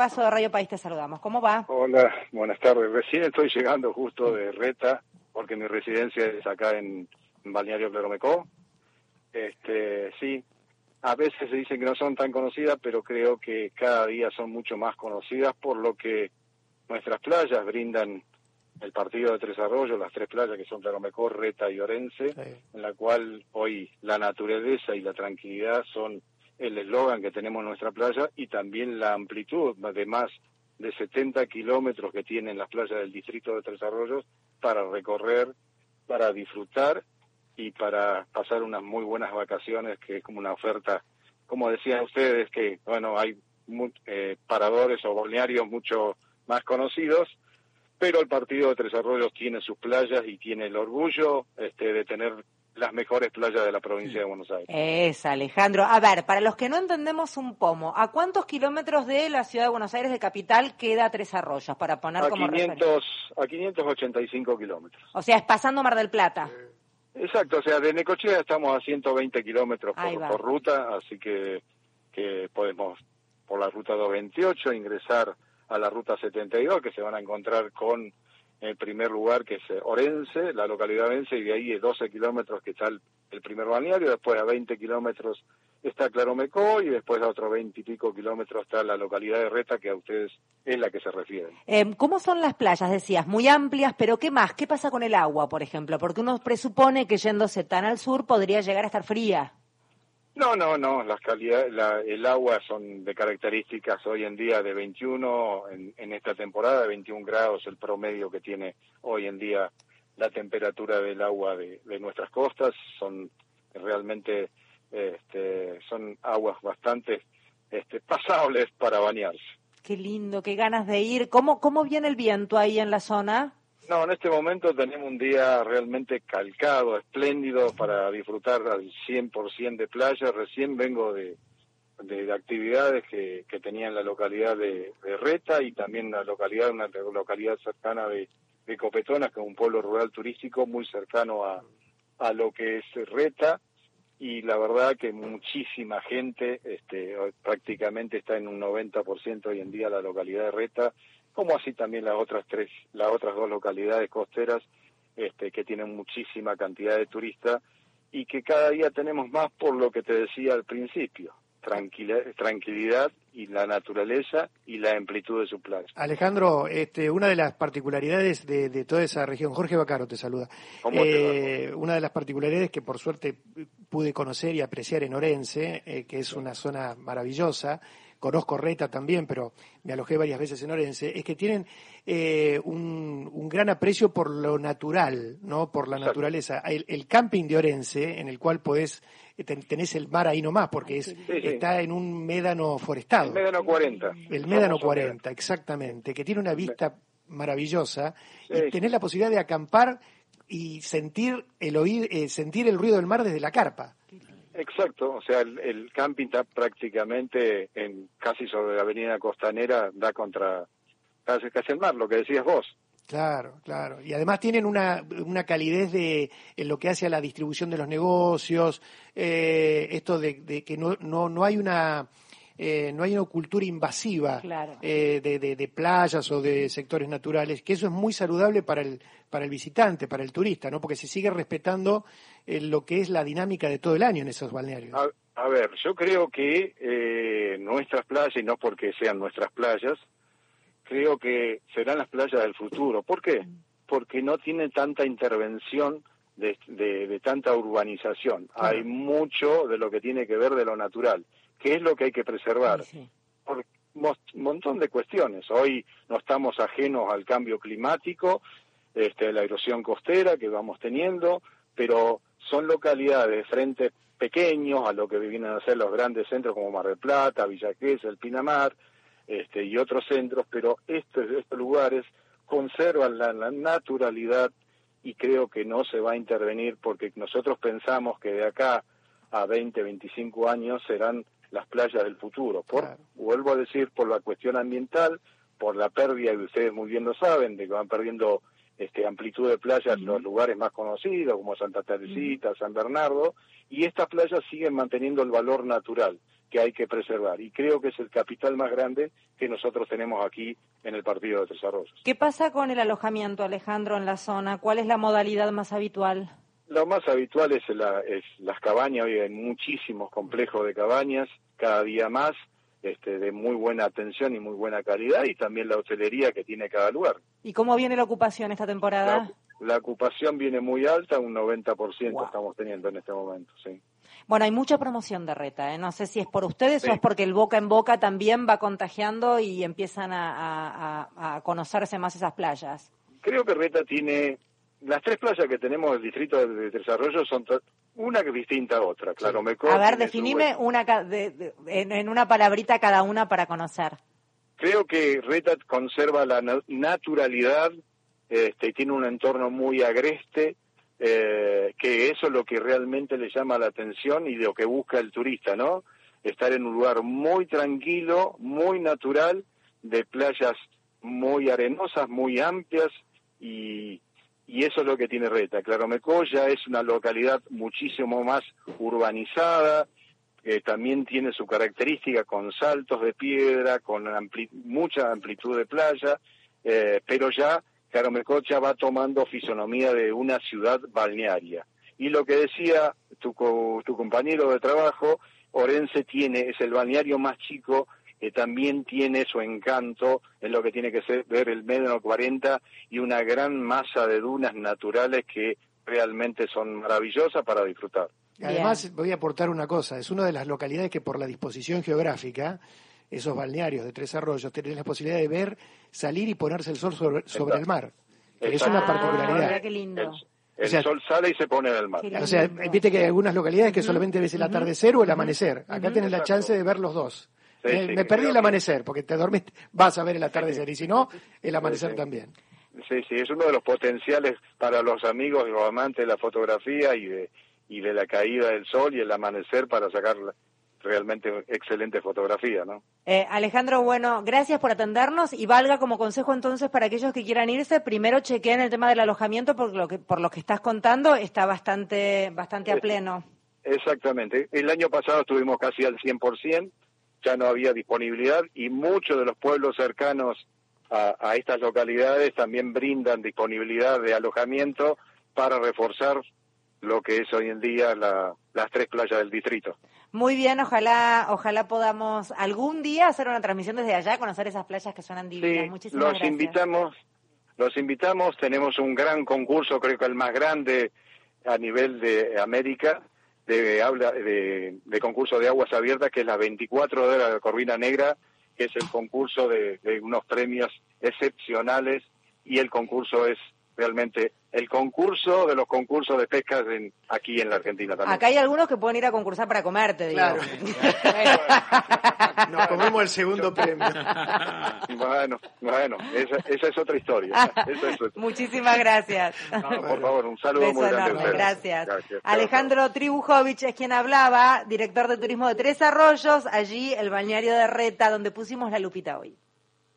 Paso de Radio País te saludamos. ¿Cómo va? Hola, buenas tardes. Recién estoy llegando justo de Reta, porque mi residencia es acá en, Balneario Cleromecó. Este, sí, a veces se dicen que no son tan conocidas, pero creo que cada día son mucho más conocidas por lo que nuestras playas brindan el partido de Tres Arroyos, las tres playas que son Cleromecó, Reta y Orense, en la cual hoy la naturaleza y la tranquilidad son el eslogan que tenemos en nuestra playa y también la amplitud de más de 70 kilómetros que tienen las playas del distrito de Tres Arroyos para recorrer, para disfrutar y para pasar unas muy buenas vacaciones, que es como una oferta, como decían ustedes, que bueno, hay eh, paradores o balnearios mucho más conocidos, pero el partido de Tres Arroyos tiene sus playas y tiene el orgullo este, de tener las mejores playas de la provincia de Buenos Aires. Es, Alejandro. A ver, para los que no entendemos un pomo, ¿a cuántos kilómetros de la ciudad de Buenos Aires de capital queda Tres Arroyos? Para poner a como 500, A 585 kilómetros. O sea, es pasando Mar del Plata. Exacto, o sea, de Necochea estamos a 120 kilómetros por, por, ruta, así que, que podemos por la ruta 228 ingresar a la ruta 72, que se van a encontrar con en primer lugar, que es eh, Orense, la localidad Orense, y de ahí 12 kilómetros que está el, primer balneario, después a 20 kilómetros está Claromecó y después a otros 20 y pico kilómetros está la localidad de Reta, que a ustedes es la que se refieren. Eh, ¿Cómo son las playas? Decías, muy amplias, pero ¿qué más? ¿Qué pasa con el agua, por ejemplo? Porque uno presupone que yéndose tan al sur podría llegar a estar fría. No, no, no, las calidades, el agua son de características hoy en día de 21, en, en, esta temporada de 21 grados, el promedio que tiene hoy en día la temperatura del agua de, nuestras costas, son realmente, este, son aguas bastante este, pasables para bañarse. Qué lindo, qué ganas de ir. ¿Cómo, cómo viene el viento ahí en la zona? No, en este momento tenemos un día realmente calcado, espléndido para disfrutar al 100% de playa. Recién vengo de, de, actividades que, que, tenía en la localidad de, Reta y también la localidad, una localidad cercana de, de Copetonas, que es un pueblo rural turístico muy cercano a, a lo que es Reta y la verdad que muchísima gente, este, prácticamente está en un 90% hoy en día la localidad de Reta como así también las otras tres, las otras dos localidades costeras este, que tienen muchísima cantidad de turistas y que cada día tenemos más por lo que te decía al principio, tranquilidad, tranquilidad y la naturaleza y la amplitud de su playa. Alejandro, este, una de las particularidades de, toda esa región, Jorge Bacaro te saluda, eh, una de las particularidades que por suerte pude conocer y apreciar en Orense, eh, que es una zona maravillosa, conozco Reta también, pero me alojé varias veces en Orense, es que tienen eh, un, gran aprecio por lo natural, ¿no? Por la naturaleza. El, camping de Orense, en el cual podés, eh, tenés el mar ahí nomás, porque es, está en un médano forestado. El médano 40. El médano 40, exactamente, que tiene una vista maravillosa y tenés la posibilidad de acampar y sentir el oír, eh, sentir el ruido del mar desde la carpa. Exacto, o sea, el, camping está prácticamente en casi sobre la avenida costanera, da contra casi, casi el mar, lo que decías vos. Claro, claro. Y además tienen una, una calidez de, en lo que hace a la distribución de los negocios, eh, esto de, de que no, no, no hay una eh, no hay una cultura invasiva eh, de, playas o de sectores naturales, que eso es muy saludable para el, para el visitante, para el turista, ¿no? Porque se sigue respetando eh, lo que es la dinámica de todo el año en esos balnearios. A, ver, yo creo que nuestras playas, y no porque sean nuestras playas, creo que serán las playas del futuro. ¿Por qué? Porque no tienen tanta intervención de, de, tanta urbanización. Hay mucho de lo que tiene que ver de lo natural qué es lo que hay que preservar. Por un montón de cuestiones. Hoy no estamos ajenos al cambio climático, este, la erosión costera que vamos teniendo, pero son localidades de frente pequeños a lo que vienen a ser los grandes centros como Mar del Plata, Villa el Pinamar este, y otros centros, pero estos, estos lugares conservan la, la naturalidad y creo que no se va a intervenir porque nosotros pensamos que de acá a 20, 25 años serán las playas del futuro. Por, Vuelvo a decir, por la cuestión ambiental, por la pérdida, y ustedes muy bien lo saben, de que van perdiendo este, amplitud de playas en los lugares más conocidos, como Santa Teresita, San Bernardo, y estas playas siguen manteniendo el valor natural. que hay que preservar. Y creo que es el capital más grande que nosotros tenemos aquí en el partido de Tres Arroyos. ¿Qué pasa con el alojamiento, Alejandro, en la zona? ¿Cuál es la modalidad más habitual? Lo más habitual es, es las cabañas, hoy hay muchísimos complejos de cabañas, cada día más, este, de muy buena atención y muy buena calidad, y también la hotelería que tiene cada lugar. ¿Y cómo viene la ocupación esta temporada? La, ocupación viene muy alta, un 90% estamos teniendo en este momento, sí. Bueno, hay mucha promoción de Reta, ¿eh? no sé si es por ustedes o es porque el boca en boca también va contagiando y empiezan a, conocerse más esas playas. Creo que Reta tiene, las tres playas que tenemos del distrito de desarrollo son una que es distinta a otra, claro. Me a ver, definime una, en, una palabrita cada una para conocer. Creo que Reta conserva la naturalidad este, y tiene un entorno muy agreste, eh, que eso es lo que realmente le llama la atención y lo que busca el turista, ¿no? Estar en un lugar muy tranquilo, muy natural, de playas muy arenosas, muy amplias y, y eso es lo que tiene Reta. Claro, Mecoya es una localidad muchísimo más urbanizada, eh, también tiene su característica con saltos de piedra, con mucha amplitud de playa, eh, pero ya Caromecocha va tomando fisonomía de una ciudad balnearia. Y lo que decía tu, tu compañero de trabajo, Orense tiene, es el balneario más chico que también tiene su encanto en lo que tiene que ser ver el Médano 40 y una gran masa de dunas naturales que realmente son maravillosas para disfrutar. Además, voy a aportar una cosa, es una de las localidades que por la disposición geográfica esos balnearios de Tres Arroyos, tenés la posibilidad de ver, salir y ponerse el sol sobre, el mar. Es una particularidad. Ah, qué lindo. El, sol sale y se pone en el mar. O sea, viste que hay algunas localidades que solamente ves el atardecer o el amanecer. Acá tenés la chance de ver los dos. Me, perdí el amanecer, porque te dormiste, vas a ver el atardecer, y si no, el amanecer también. Sí, sí, es uno de los potenciales para los amigos y los amantes de la fotografía y de, y de la caída del sol y el amanecer para sacar realmente excelente fotografía, ¿no? Eh, Alejandro, bueno, gracias por atendernos y valga como consejo entonces para aquellos que quieran irse, primero chequeen el tema del alojamiento porque lo que, por lo que estás contando está bastante, bastante a pleno. Exactamente. El año pasado estuvimos casi al 100%, ya no había disponibilidad y muchos de los pueblos cercanos a, a estas localidades también brindan disponibilidad de alojamiento para reforzar lo que es hoy en día las tres playas del distrito. Muy bien, ojalá, ojalá podamos algún día hacer una transmisión desde allá, conocer esas playas que suenan divinas. Sí, Muchísimas los invitamos, los invitamos, tenemos un gran concurso, creo que el más grande a nivel de América, de, habla, de, concurso de aguas abiertas, que es la 24 de la Corvina Negra, que es el concurso de unos premios excepcionales y el concurso es realmente el concurso de los concursos de pesca aquí en la Argentina también. Acá hay algunos que pueden ir a concursar para comerte, digo. Claro. Nos comemos el segundo premio. Bueno, bueno, esa, es otra historia. Muchísimas gracias. por favor, un saludo muy grande. Gracias. gracias. Alejandro Tribujovic es quien hablaba, director de turismo de Tres Arroyos, allí el balneario de Reta, donde pusimos la lupita hoy.